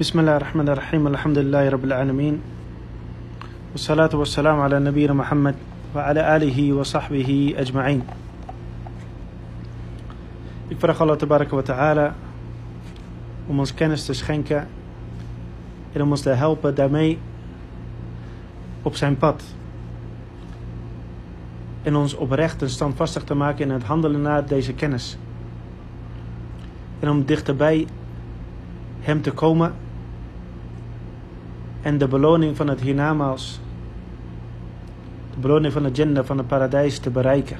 بسم الله الرحمن الرحيم الحمد لله رب العالمين والصلاة والسلام على نبينا محمد وعلى آله وصحبه أجمعين Ik vraag Allah tabaraka wa ta'ala om ons kennis te schenken en om ons te helpen daarmee op zijn pad. En ons oprecht en standvastig te maken in het handelen naar deze kennis. En om dichterbij hem te komen en de beloning van het hiernamaals, de beloning van het Jannah, van het paradijs te bereiken.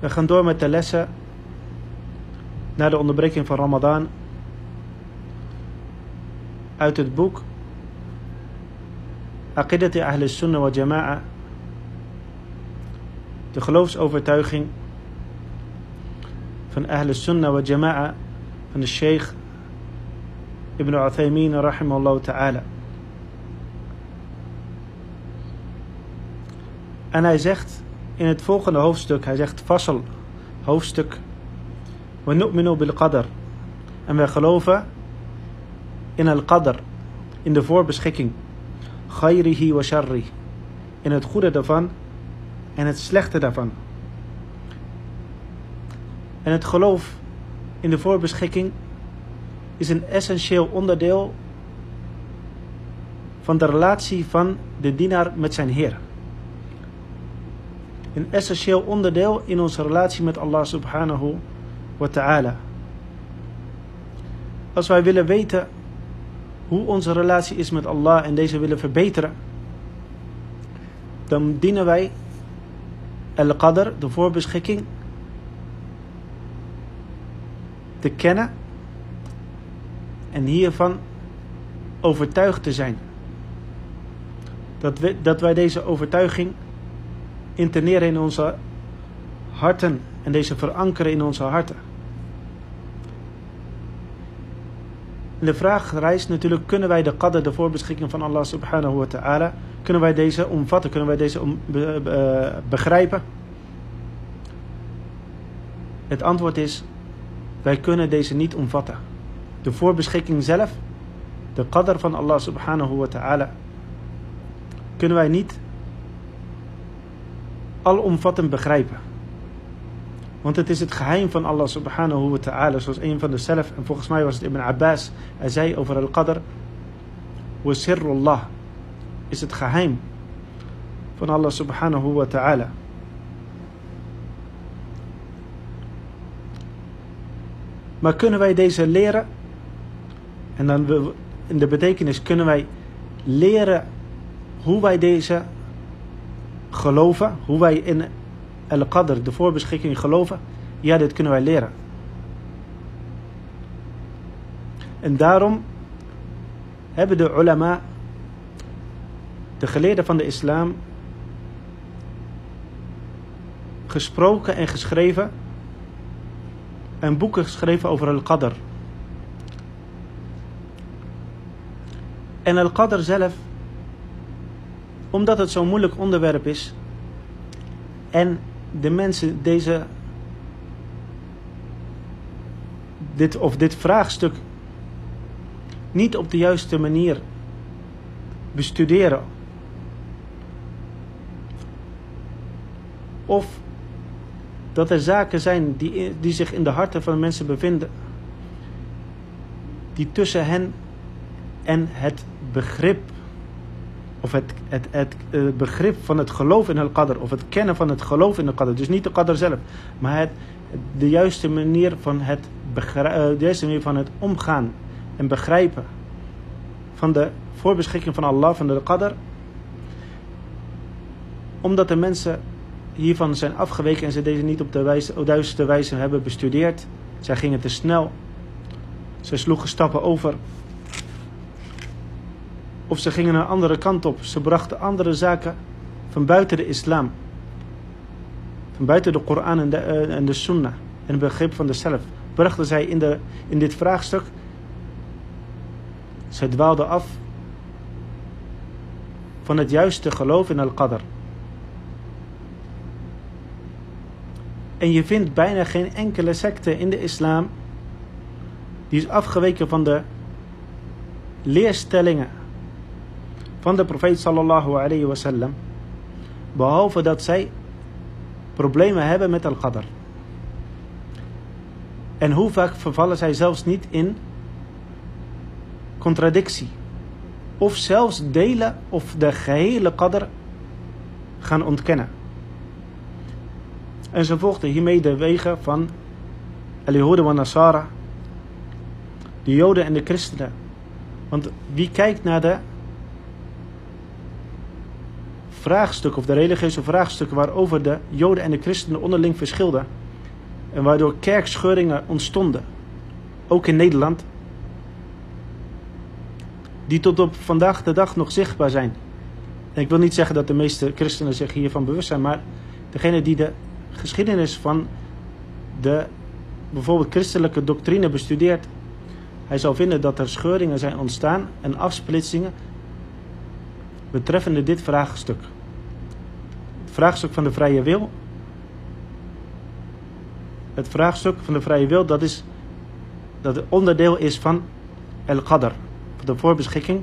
We gaan door met de lessen na de onderbreking van Ramadan uit het boek Aqidati Ahl Sunnah wa Jama'a de geloofsovertuiging van Ahl Sunnah wa Jama'a van de Sheikh Ibn Uthaymin rahimahullah ta'ala. En hij zegt in het volgende hoofdstuk, hij zegt Fasal, hoofdstuk We nu'minu bil qadar. En wij geloven in al qadar, in de voorbeschikking. Khayrihi wa sharri. In het goede daarvan en het slechte daarvan. En het geloof in de voorbeschikking is een essentieel onderdeel van de relatie van de dienaar met zijn Heer. Een essentieel onderdeel in onze relatie met Allah subhanahu wa ta'ala. Als wij willen weten hoe onze relatie is met Allah en deze willen verbeteren, dan dienen wij al-qadr, de voorbeschikking, te kennen en hiervan overtuigd te zijn. Dat, we, dat wij deze overtuiging interneren in onze harten en deze verankeren in onze harten. En de vraag rijst natuurlijk, kunnen wij de qadr, de voorbeschikking van Allah subhanahu wa ta'ala, kunnen wij deze omvatten, kunnen wij deze be, begrijpen? Het antwoord is, wij kunnen deze niet omvatten. De voorbeschikking zelf, de qadr van Allah subhanahu wa ta'ala, kunnen wij niet alomvattend begrijpen. Want het is het geheim van Allah subhanahu wa ta'ala, zoals een van de zelf, en volgens mij was het Ibn Abbas, hij zei over al-qadr, wa sirrullah, is het geheim van Allah subhanahu wa ta'ala. Maar kunnen wij deze leren? En dan in de betekenis kunnen wij leren hoe wij deze geloven, hoe wij in al-qadr, de voorbeschikking geloven. Ja, dit kunnen wij leren. En daarom hebben de ulama, de geleerden van de islam, gesproken en geschreven en boeken geschreven over al-qadr. En al-qadr zelf, omdat het zo'n moeilijk onderwerp is en de mensen deze dit of dit vraagstuk niet op de juiste manier bestuderen of dat er zaken zijn die, die zich in de harten van mensen bevinden, die tussen hen en het begrip, of het, het, het, het begrip van het geloof in al-qadr, of het kennen van het geloof in al-qadr, dus niet de qadr zelf, maar het, de juiste manier van het, de juiste manier van het omgaan en begrijpen van de voorbeschikking van Allah, van de qadr, omdat de mensen hiervan zijn afgeweken en ze deze niet op de, wijze, op juiste wijze hebben bestudeerd. Zij gingen te snel. Ze sloegen stappen over. Of ze gingen een andere kant op. Ze brachten andere zaken van buiten de islam. Van buiten de Koran en de, uh, en de Sunnah. En het begrip van de zelf. Brachten zij in, de, in dit vraagstuk. Zij dwaalden af van het juiste geloof in al-qadr. En je vindt bijna geen enkele secte in de islam die is afgeweken van de leerstellingen van de profeet sallallahu alayhi wasallam. Behalve dat zij problemen hebben met al-qadr. En hoe vaak vervallen zij zelfs niet in contradictie. Of zelfs delen of de gehele qadr gaan ontkennen. En ze volgden hiermee de wegen van al-Yahuda de Joden en de Christenen. Want wie kijkt naar de vraagstukken of de religieuze vraagstukken waarover de Joden en de Christenen onderling verschilden en waardoor kerkscheuringen ontstonden, ook in Nederland, die tot op vandaag de dag nog zichtbaar zijn. En ik wil niet zeggen dat de meeste christenen zich hiervan bewust zijn, maar degene die de geschiedenis van de bijvoorbeeld christelijke doctrine bestudeert, hij zal vinden dat er scheuringen zijn ontstaan en afsplitsingen betreffende dit vraagstuk. Het vraagstuk van de vrije wil. Het vraagstuk van de vrije wil, dat is dat het onderdeel is van el-qadr, de voorbeschikking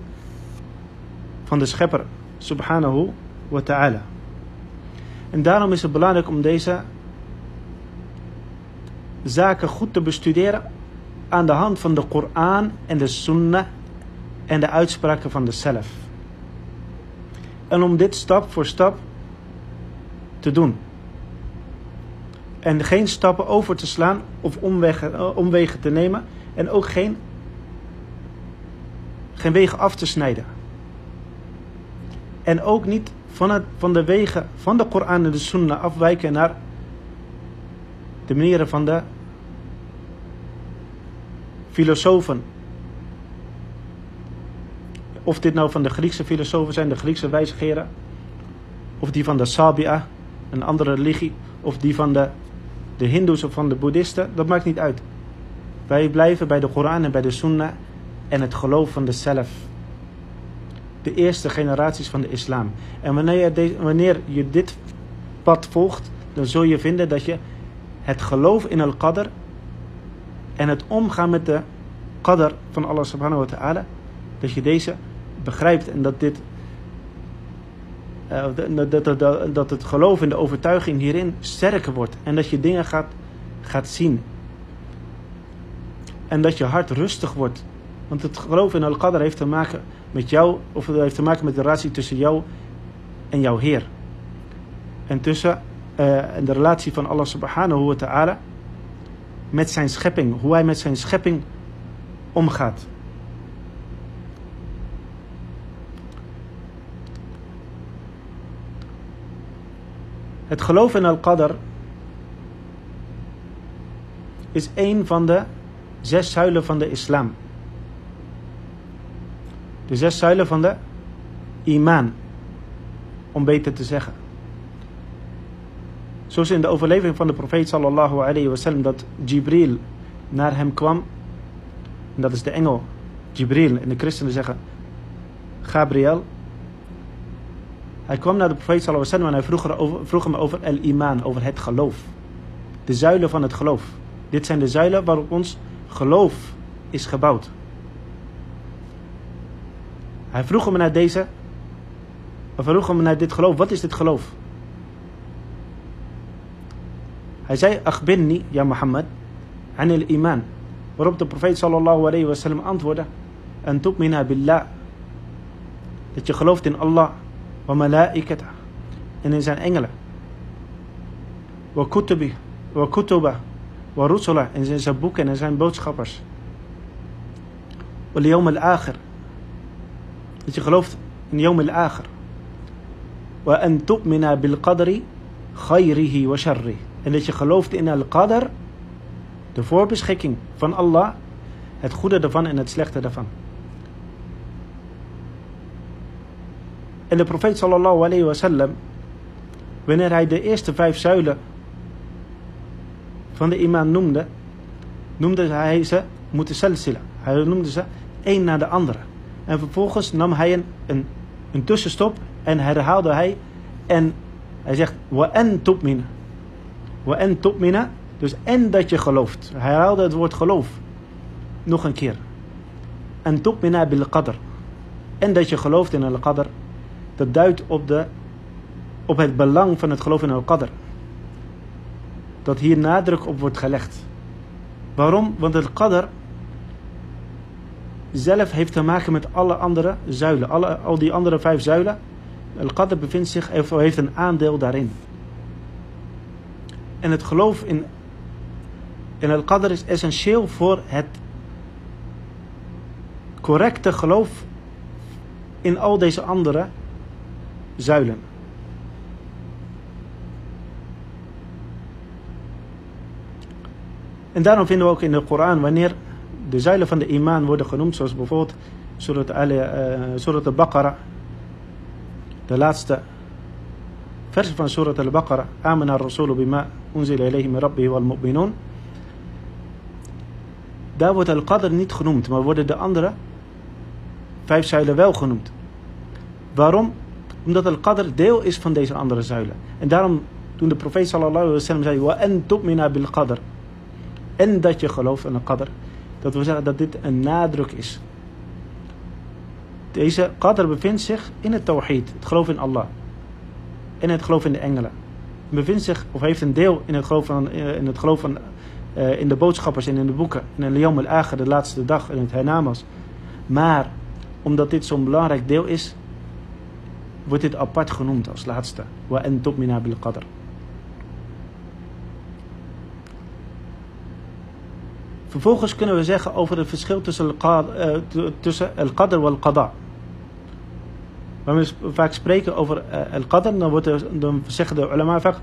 van de schepper subhanahu wa ta'ala. En daarom is het belangrijk om deze zaken goed te bestuderen aan de hand van de Koran en de Sunnah en de uitspraken van de Salaf. En om dit stap voor stap te doen. En geen stappen over te slaan of omwegen, eh, omwegen te nemen. En ook geen, geen wegen af te snijden. En ook niet van, het, van de wegen van de Koran en de Sunnah afwijken naar de manieren van de filosofen. Of dit nou van de Griekse filosofen zijn, de Griekse wijsgeren. Of die van de Sabia, een andere religie. Of die van de, de Hindoes of van de Boeddhisten. Dat maakt niet uit. Wij blijven bij de Koran en bij de Sunnah en het geloof van de Salaf. De eerste generaties van de islam. En wanneer je, wanneer je dit pad volgt, dan zul je vinden dat je het geloof in al-Qadr en het omgaan met de qadr van Allah subhanahu wa ta'ala, dat je deze begrijpt en dat dit dat, dat, dat, dat het geloof en de overtuiging hierin sterker wordt en dat je dingen gaat, gaat zien. En dat je hart rustig wordt. Want het geloof in Al-Qadr heeft te maken met jou, of het heeft te maken met de relatie tussen jou en jouw Heer. En tussen uh, en de relatie van Allah subhanahu wa ta'ala met zijn schepping, hoe hij met zijn schepping omgaat. Het geloof in Al-Qadr is een van de zes zuilen van de islam. De zes zuilen van de imaan, om beter te zeggen. Zoals in de overlevering van de profeet sallallahu alayhi wasallam dat Jibril naar hem kwam. En dat is de engel Jibril. En de christenen zeggen Gabriel. Hij kwam naar de profeet sallallahu alayhi wasallam en hij vroeg, over, vroeg hem over el-iman, over het geloof. De zuilen van het geloof. Dit zijn de zuilen waarop ons geloof is gebouwd. Hij vroeg hem naar deze, hij vroeg hem naar dit geloof. Wat is dit geloof? Hij zei, akhbirni, ja Mohammed, an iman. Waarop de profeet sallallahu alayhi wa sallam antwoordde, en tu'mina billah. Dat je gelooft in Allah, wa malaikata, en in zijn engelen. Wa kutubi, wa kutuba, wa rusula, en zijn boeken en zijn boodschappers. Wa liyawm al-akhir. Dat je gelooft in yawm al-akhir. Sharrihi. En dat je gelooft in al-qadr, de voorbeschikking van Allah, het goede ervan en het slechte daarvan. En de profeet sallallahu alayhi wa sallam, wanneer hij de eerste vijf zuilen van de iman noemde, noemde hij ze mutasalsila. Hij noemde ze één na de andere. En vervolgens nam hij een, een, tussenstop en herhaalde hij en hij zegt wa en tu'min Wa en tu'mina. Dus en dat je gelooft. Hij herhaalde het woord geloof. Nog een keer. En tu'mina bil qadr. En dat je gelooft in al-qadr. Dat duidt op, de, op het belang van het geloof in al-qadr. Dat hier nadruk op wordt gelegd. Waarom? Want het qadr zelf heeft te maken met alle andere zuilen. Alle, al die andere vijf zuilen. Al-qadr bevindt zich, heeft een aandeel daarin. En het geloof in, in al-qadr is essentieel voor het correcte geloof in al deze andere zuilen. En daarom vinden we ook in de Koran, wanneer de zuilen van de imaan worden genoemd, zoals bijvoorbeeld Surat, al, uh, Surat al-Baqarah, de laatste vers van Surat al-Baqarah, Amana rasulu bima unzila ilayhi min rabbihi wal mu'minun. Daar wordt al-Qadr niet genoemd, maar worden de andere vijf zuilen wel genoemd. Waarom? Omdat al-Qadr deel is van deze andere zuilen. En daarom, toen de profeet sallallahu alaihi wasallam zei, wa en tu'mina bil qadr. En dat je gelooft in al-Qadr. Dat wil zeggen dat dit een nadruk is. Deze qadr bevindt zich in het tawhid, het geloof in Allah. En het geloof in de engelen. Het bevindt zich, of heeft een deel in het geloof van, eh, in, het geloof van uh, in de boodschappers en in de boeken. In een Liyom al-Akhir, de laatste dag, in het hernamas. Maar, omdat dit zo'n belangrijk deel is, wordt dit apart genoemd als laatste. Wa en bil qadr. Vervolgens kunnen we zeggen over het verschil tussen al-qadr en al-qada. Wanneer we vaak spreken over al-qadr, dan, dan zeggen de ulama vaak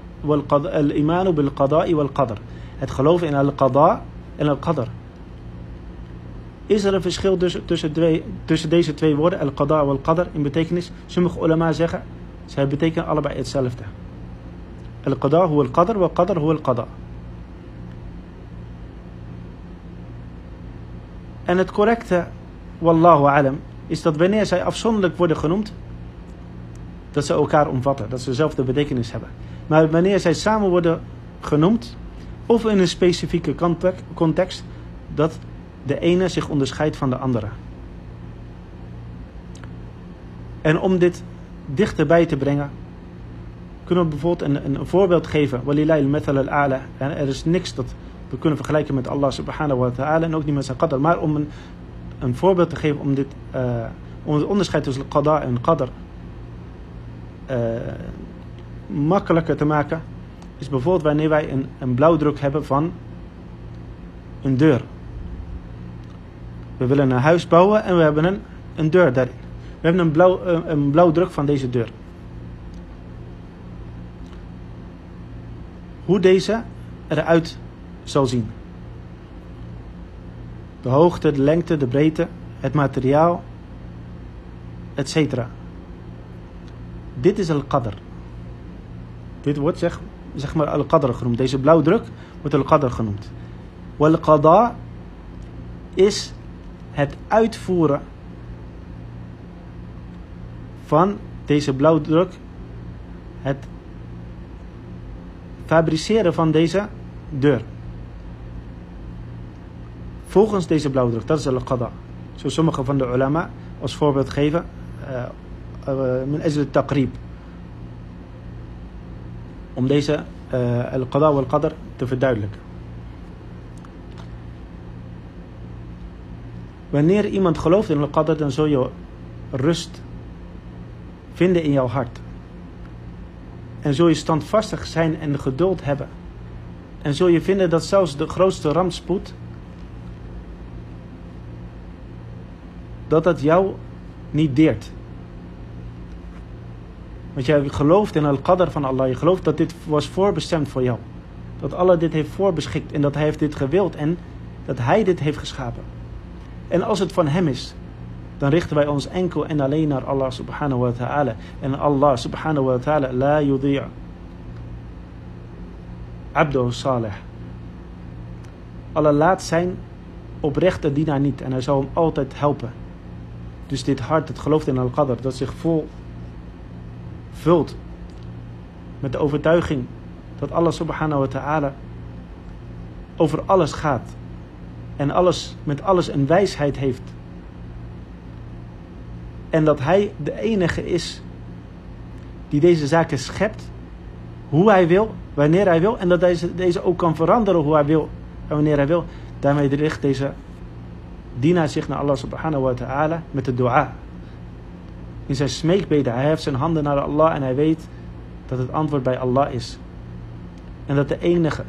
al-imanu bil qada'i wal qadr. Het geloven in al-qada en al-qadr. Is er een verschil tussen, tussen, tussen deze twee woorden, al-qada en al-qadr, in betekenis? Sommige ulama zeggen, zij betekenen allebei hetzelfde. Al-qada huwa al-qadr, wa qadr huwa al-qada. En het correcte, wallahu alam, is dat wanneer zij afzonderlijk worden genoemd, dat ze elkaar omvatten, dat ze dezelfde betekenis hebben. Maar wanneer zij samen worden genoemd, of in een specifieke context, dat de ene zich onderscheidt van de andere. En om dit dichterbij te brengen, kunnen we bijvoorbeeld een, een, voorbeeld geven. Walilai al-mathal al-a'la. Er is niks dat we kunnen vergelijken met Allah subhanahu wa ta'ala en ook niet met zijn qadr. Maar om een, een voorbeeld te geven om, dit, uh, om het onderscheid tussen qada en qadr uh, makkelijker te maken, is bijvoorbeeld wanneer wij een, een blauwdruk hebben van een deur. We willen een huis bouwen en we hebben een, een deur daarin. We hebben een, blauw, een blauwdruk van deze deur. Hoe deze eruit zal zien. De hoogte, de lengte, de breedte, het materiaal, etc. Dit is al-qadr. Dit wordt zeg, zeg maar al-qadr genoemd. Deze blauwdruk wordt al-qadr genoemd. Wal-qada is het uitvoeren van deze blauwdruk. Het fabriceren van deze deur. Volgens deze blauwdruk, dat is al-qada. Zo sommige van de ulama als voorbeeld geven. Min ajl taqrib. Om deze uh, al-qada wal-qadr te verduidelijken. Wanneer iemand gelooft in al-qadr, dan zul je rust vinden in jouw hart. En zul je standvastig zijn en geduld hebben. En zul je vinden dat zelfs de grootste rampspoed dat dat jou niet deert. Want jij gelooft in al-qadr van Allah. Je gelooft dat dit was voorbestemd voor jou. Dat Allah dit heeft voorbeschikt en dat hij heeft dit gewild en dat hij dit heeft geschapen. En als het van hem is, dan richten wij ons enkel en alleen naar Allah subhanahu wa ta'ala. En Allah subhanahu wa ta'ala la yudhi' abdu salih. Allah laat zijn oprechte dienaar niet en hij zal hem altijd helpen. Dus dit hart, het gelooft in Al-Qadr, dat zich vol vult met de overtuiging dat Allah subhanahu wa ta'ala over alles gaat. En alles, met alles een wijsheid heeft. En dat hij de enige is die deze zaken schept. Hoe hij wil, wanneer hij wil. En dat deze, deze ook kan veranderen hoe hij wil en wanneer hij wil. Daarmee richt deze dienaar zich naar Allah subhanahu wa ta'ala met de dua. In zijn smeekbeden. Hij heeft zijn handen naar Allah en hij weet dat het antwoord bij Allah is. En dat de enige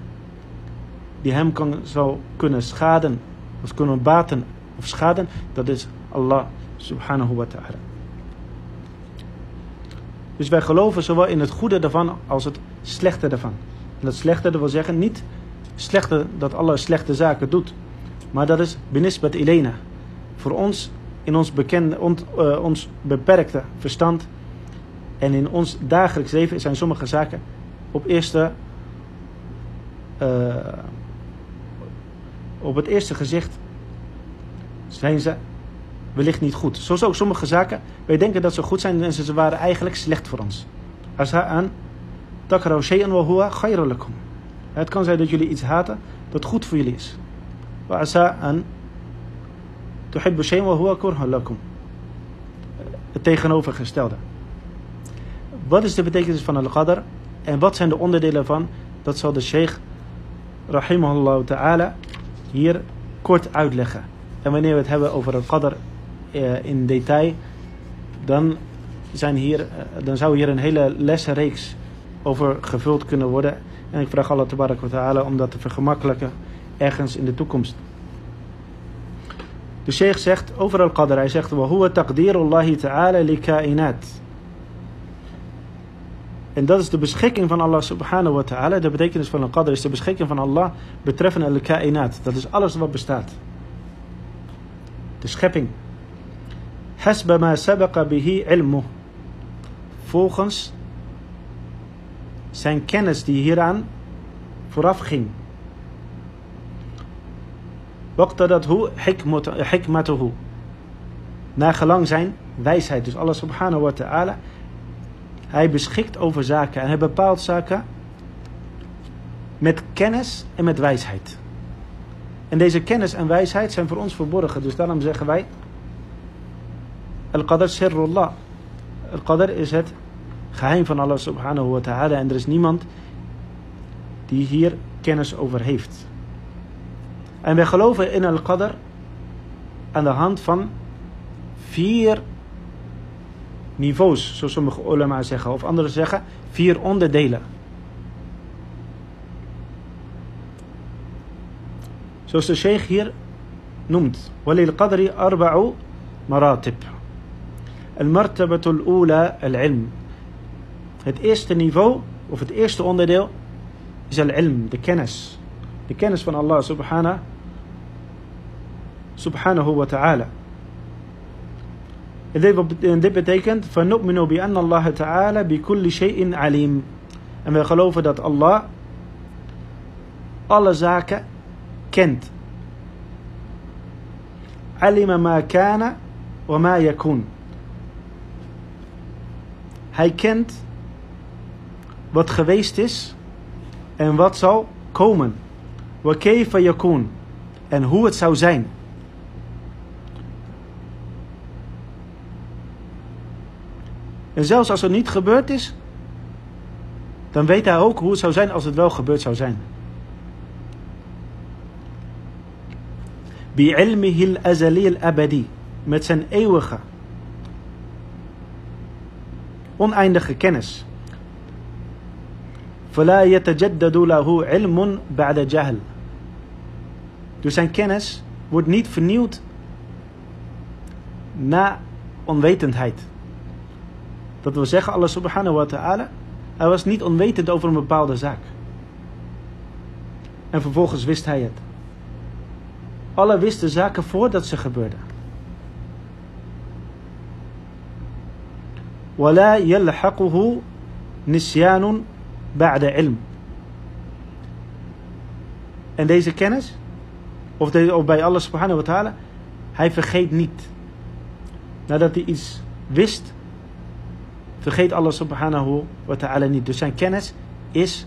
die hem kan, zou kunnen schaden, of kunnen baten of schaden, dat is Allah subhanahu wa ta'ala. Dus wij geloven zowel in het goede ervan als het slechte ervan. En dat slechte dat wil zeggen niet slechte, dat Allah slechte zaken doet. Maar dat is binisbat ilena. Voor ons, in ons, bekende, uh, ons beperkte verstand en in ons dagelijks leven zijn sommige zaken op eerste uh, op het eerste gezicht zijn ze wellicht niet goed. Zoals ook sommige zaken, wij denken dat ze goed zijn en ze waren eigenlijk slecht voor ons. Takraw shay'an. Het kan zijn dat jullie iets haten dat goed voor jullie is. Asa'an tuhibbu shay'an wa huwa kurhun lakum. Het tegenovergestelde. Wat is de betekenis van al-qadar en wat zijn de onderdelen van? Dat zal de sheikh rahimahullah ta'ala hier kort uitleggen. En wanneer we het hebben over het qadr eh, in detail, dan, zijn hier, eh, dan zou hier een hele lessenreeks over gevuld kunnen worden. En ik vraag Allah ta'ala om dat te vergemakkelijken ergens in de toekomst. De sheikh zegt over al-qadr, hij zegt, وَهُوَ تَقْدِيرُ اللَّهِ تَعَالَى لِكَائِنَاتِ en dat is de beschikking van Allah subhanahu wa ta'ala. De betekenis van een qadr is de beschikking van Allah betreffende al-kainaat. Dat is alles wat bestaat. De schepping. Hasba ma sabaqa bihi ilmu. Volgens zijn kennis die hieraan vooraf ging. Waqtadathu hikmatuhu. Naar gelang zijn wijsheid. Dus Allah subhanahu wa ta'ala hij beschikt over zaken en hij bepaalt zaken met kennis en met wijsheid. En deze kennis en wijsheid zijn voor ons verborgen. Dus daarom zeggen wij: Al-Qadr sirrullah. Al-Qadr is het geheim van Allah subhanahu wa ta'ala. En er is niemand die hier kennis over heeft. En wij geloven in Al-Qadr aan de hand van vier niveaus, zoals sommige ulama zeggen, of anderen zeggen vier onderdelen. Zoals de sheikh hier noemt. Walil qadri arba'u maratib. Al-martabatul ula al-ilm. Het eerste niveau, of het eerste onderdeel, is al-ilm, de kennis. De kennis van Allah subhanahu, subhanahu wa ta'ala. En dit betekent, فَنُؤْمِنُ بِأَنَّ اللَّهَ تَعَالَى بِكُلِّ شَيْءٍ عَلِيمٍ En wij geloven dat Allah alle zaken kent. علم ما كان وما يكون. Hij kent wat geweest is en wat zal komen. وَكَيْفَ يَكُونَ En hoe het zou zijn. En zelfs als het niet gebeurd is, dan weet hij ook hoe het zou zijn als het wel gebeurd zou zijn. بعلمه الأزلي الأبدي met zijn eeuwige oneindige kennis فلا يتجدد له علم بعد جهل dus zijn kennis wordt niet vernieuwd na onwetendheid dat wil zeggen, Allah subhanahu wa ta'ala, hij was niet onwetend over een bepaalde zaak. En vervolgens wist hij het. Allah wist de zaken voordat ze gebeurden. ولا يلحقه نسيان بعد علم. En deze kennis, of, de, of bij Allah subhanahu wa ta'ala, hij vergeet niet. Nadat hij iets wist, vergeet Allah subhanahu wa ta'ala niet. Dus zijn kennis is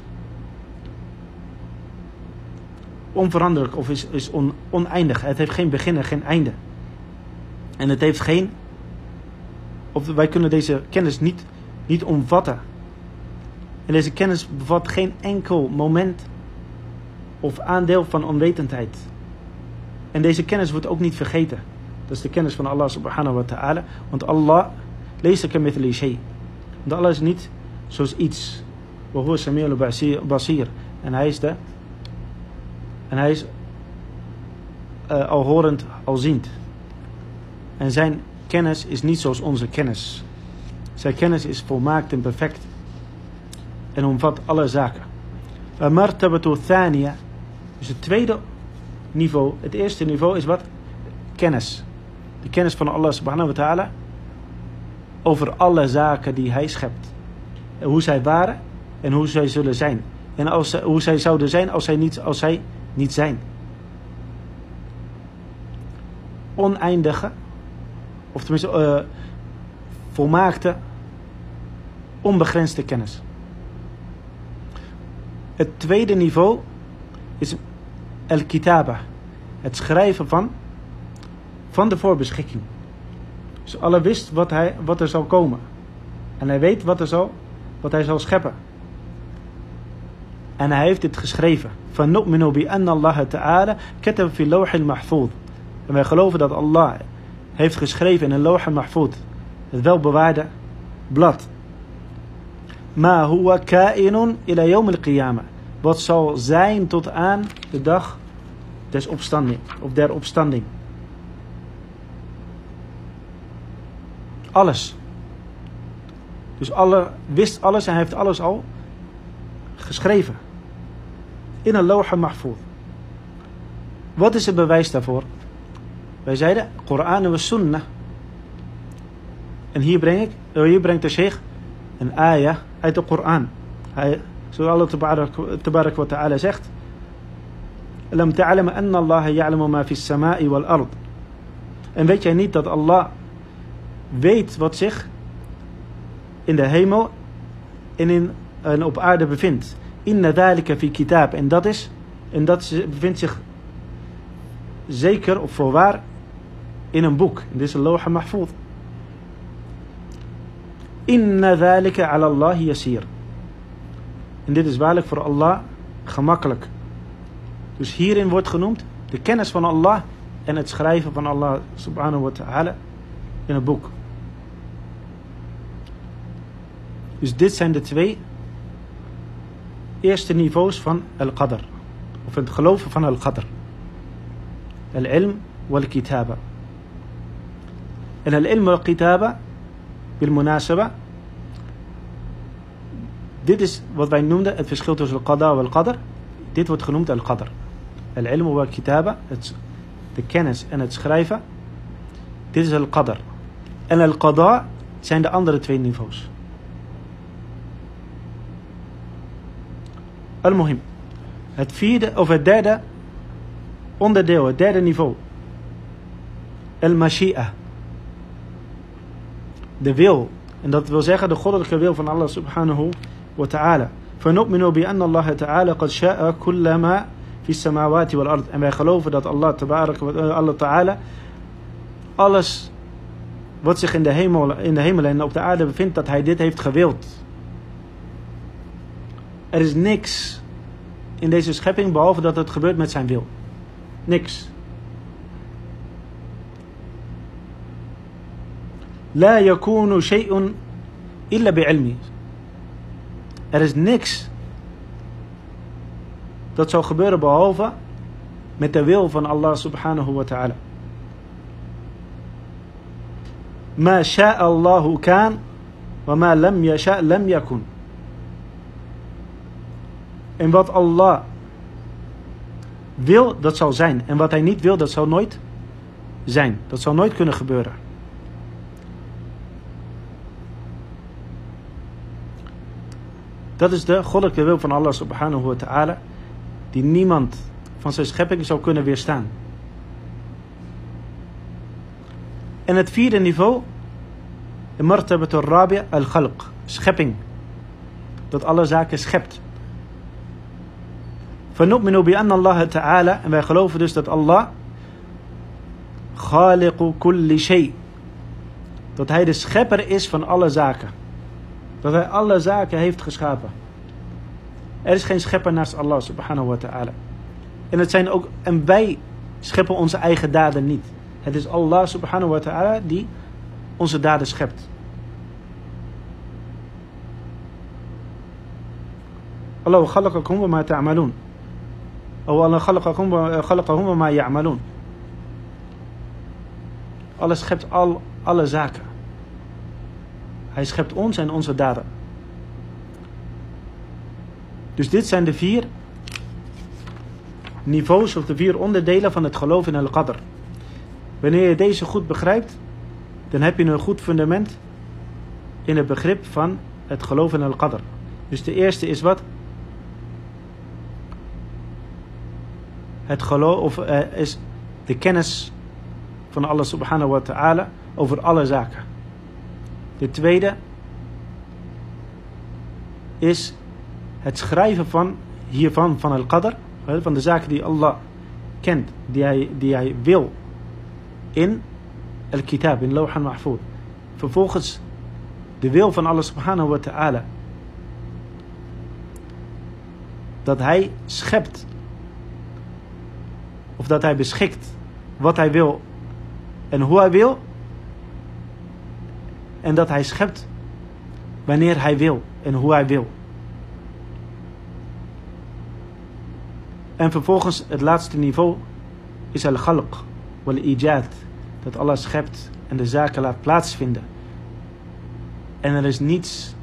onveranderlijk of is, is on, oneindig. Het heeft geen begin en geen einde. En het heeft geen. Of wij kunnen deze kennis niet, niet omvatten. En deze kennis bevat geen enkel moment of aandeel van onwetendheid. En deze kennis wordt ook niet vergeten. Dat is de kennis van Allah subhanahu wa ta'ala. Want Allah leest ik met shay. Want Allah is niet zoals iets. Wa Sami'ul basir. En hij is de. En hij is uh, alhorend, alziend. En zijn kennis is niet zoals onze kennis. Zijn kennis is volmaakt en perfect. En omvat alle zaken. Martabatu thaniya. Dus het tweede niveau. Het eerste niveau is wat? Kennis. De kennis van Allah subhanahu wa ta'ala. Over alle zaken die hij schept. Hoe zij waren en hoe zij zullen zijn. En als, hoe zij zouden zijn als zij niet, als zij niet zijn. Oneindige, of tenminste uh, volmaakte, onbegrensde kennis. Het tweede niveau is el-kitaba, het schrijven van, van de voorbeschikking. Dus Allah wist wat, hij, wat er zal komen. En hij weet wat, er zal, wat hij zal scheppen. En hij heeft dit geschreven. فَنُؤْمِنُ بِأَنَّ اللَّهَ تَعَالَى كَتَبَ فِي اللَّوْحِ الْمَحْفُوظ En wij geloven dat Allah heeft geschreven in een lawh al-mahfud. Het welbewaarde blad. Ma huwa ka'inun ila yawm al-qiyamah. Wat zal zijn tot aan de dag des opstanding, of der opstanding. Alles. Dus alle, wist alles en hij heeft alles al geschreven. In een loha mahfoud. Wat is het bewijs daarvoor? Wij zeiden Koran en Sunnah. En hier, breng ik, eh, hier brengt de sheikh een ayah uit de Koran. Hij, zoals Allah tabarak wa ta'ala zegt. Ta'alam anna Allah fi samai wal ard. En weet jij niet dat Allah weet wat zich in de hemel en, in, en op aarde bevindt. Inna dhalika fi kitab. En dat is, en dat bevindt zich zeker of voorwaar in een boek. Dit is loha mahfoud. Inna dhalika ala Allah yasir. En dit is waarlijk voor Allah gemakkelijk. Dus hierin wordt genoemd de kennis van Allah en het schrijven van Allah subhanahu wa ta'ala in een boek. Dus dit zijn de twee eerste niveaus van al-qadr. Of het geloven van al-qadr. Al-ilm wal-kitaba. En al-ilm wal-kitaba, bil-munasaba. Dit is wat wij noemden het verschil tussen al-qada en al-qadr. Dit wordt genoemd al-qadr. Al-ilm wal-kitaba, de kennis en het schrijven. Dit is al-qadr. En al-qada zijn de andere twee niveaus. Al-Muhim. Het vierde of het derde onderdeel, het derde niveau. Al-Mashi'a. De wil. En dat wil zeggen de goddelijke wil van Allah subhanahu wa ta'ala. فنؤمن بأن الله تعالى قد شاء كل ما في السماوات والأرض. En wij geloven dat Allah, tabarak, Allah ta'ala alles wat zich in de, hemel, in de hemel en op de aarde bevindt, dat hij dit heeft gewild. Er is niks in deze schepping behalve dat het gebeurt met zijn wil. Niks. La yakunu shay'un illa bi'ilmi. Er is niks dat zou gebeuren behalve met de wil van Allah subhanahu wa ta'ala. Ma sha'a Allahu kan wa ma lam yasha' lam yakun. En wat Allah wil, dat zal zijn. En wat hij niet wil, dat zal nooit zijn. Dat zal nooit kunnen gebeuren. Dat is de goddelijke wil van Allah subhanahu wa ta'ala. Die niemand van zijn schepping zou kunnen weerstaan. En het vierde niveau. De martabat al-rabi al-khalq. Schepping. Dat alle zaken schept. فنؤمن بأن الله تعالى en wij geloven dus dat Allah خالق كل شيء dat hij de schepper is van alle zaken dat hij alle zaken heeft geschapen er is geen schepper naast Allah subhanahu wa ta'ala en het zijn ook en wij scheppen onze eigen daden niet het is Allah subhanahu wa ta'ala die onze daden schept الله خلقكم وما تعملون أو الله خلقكم خلقهم وما يعملون Allah schept al, alle zaken. Hij schept ons en onze daden. Dus dit zijn de vier niveaus of de vier onderdelen van het geloof in Al-Qadr. Wanneer je deze goed begrijpt, dan heb je een goed fundament in het begrip van het geloof in Al-Qadr. Dus de eerste is wat? Het geloof of, uh, is de kennis van Allah subhanahu wa ta'ala over alle zaken. De tweede is het schrijven van hiervan, van al-qadr, van de zaken die Allah kent, die hij, die hij wil in al-kitab, in Lawh al-Mahfud. Vervolgens de wil van Allah subhanahu wa ta'ala. Dat hij schept of dat hij beschikt wat hij wil en hoe hij wil. En dat hij schept wanneer hij wil en hoe hij wil. En vervolgens het laatste niveau is al-khalq, wal-ijad. Dat Allah schept en de zaken laat plaatsvinden. En er is niets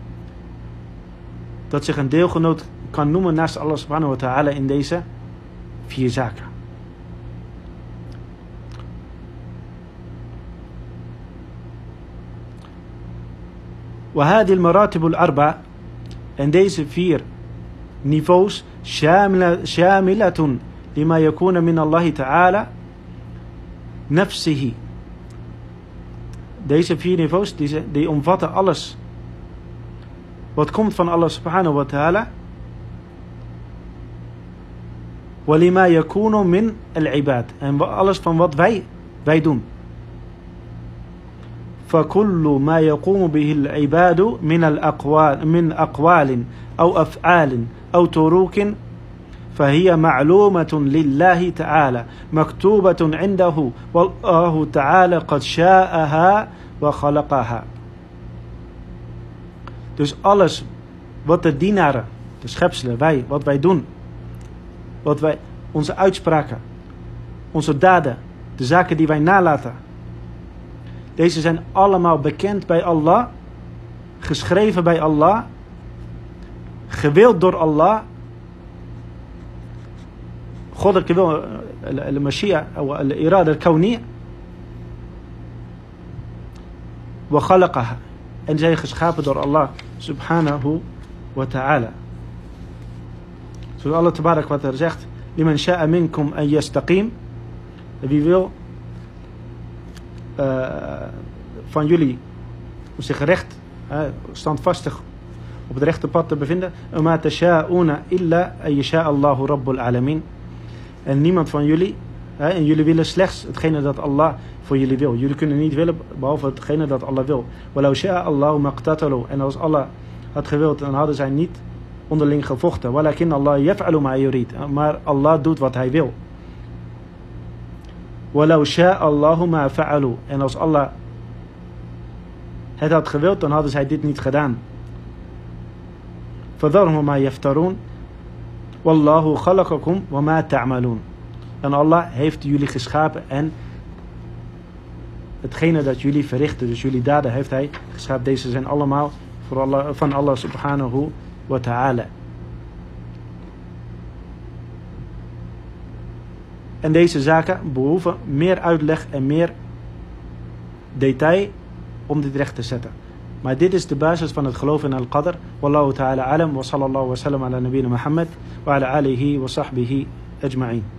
dat zich een deelgenoot kan noemen naast Allah subhanahu ta'ala in deze vier zaken. وهذه المراتب الأربع en deze vier niveaus شاملة, شاملة لما يكون من الله تعالى نفسه deze vier niveaus die, die omvatten alles wat komt van Allah subhanahu wa ta'ala ولما يكون من العباد en alles van wat wij, wij doen فكل ما يقوم به العباد من الأقوال من أقوال أو أفعال أو تروك فهي معلومة لله تعالى مكتوبة عنده والله تعالى قد شاءها وخلقها. Dus alles wat de dienaren, de schepselen, wij, wat wij doen, wat wij, onze uitspraken, onze daden, de zaken die wij nalaten, Deze zijn allemaal bekend bij Allah, geschreven bij Allah, gewild door Allah. goddelijke wil, al-mashia, al-irada al-kawniyya. Wa khalaqaha. En zijn geschapen door Allah subhanahu wa ta'ala. Zoals Allah tabarak wat er zegt. Liman sha'a minkum an yastaqim. Wie wil van jullie zich recht, standvastig op het rechte pad te bevinden. En niemand van jullie, en jullie willen slechts hetgene dat Allah voor jullie wil. Jullie kunnen niet willen behalve hetgene dat Allah wil. En als Allah had gewild, dan hadden zij niet onderling gevochten. Maar Allah doet wat hij wil. Walau fa'alu. En als Allah het had gewild, dan hadden zij dit niet gedaan. Wallahu khalaqakum wa ma ta'malun. En Allah heeft jullie geschapen en hetgene dat jullie verrichten, dus jullie daden heeft hij geschapen. Deze zijn allemaal voor Allah, van Allah subhanahu wa ta'ala. En deze zaken behoeven meer uitleg en meer detail om dit recht te zetten. Maar dit is de basis van het geloof in al-qadr. Wallahu ta'ala alam wa sallallahu wa sallam ala nabina Muhammad wa ala alihi wa sahbihi ajma'in.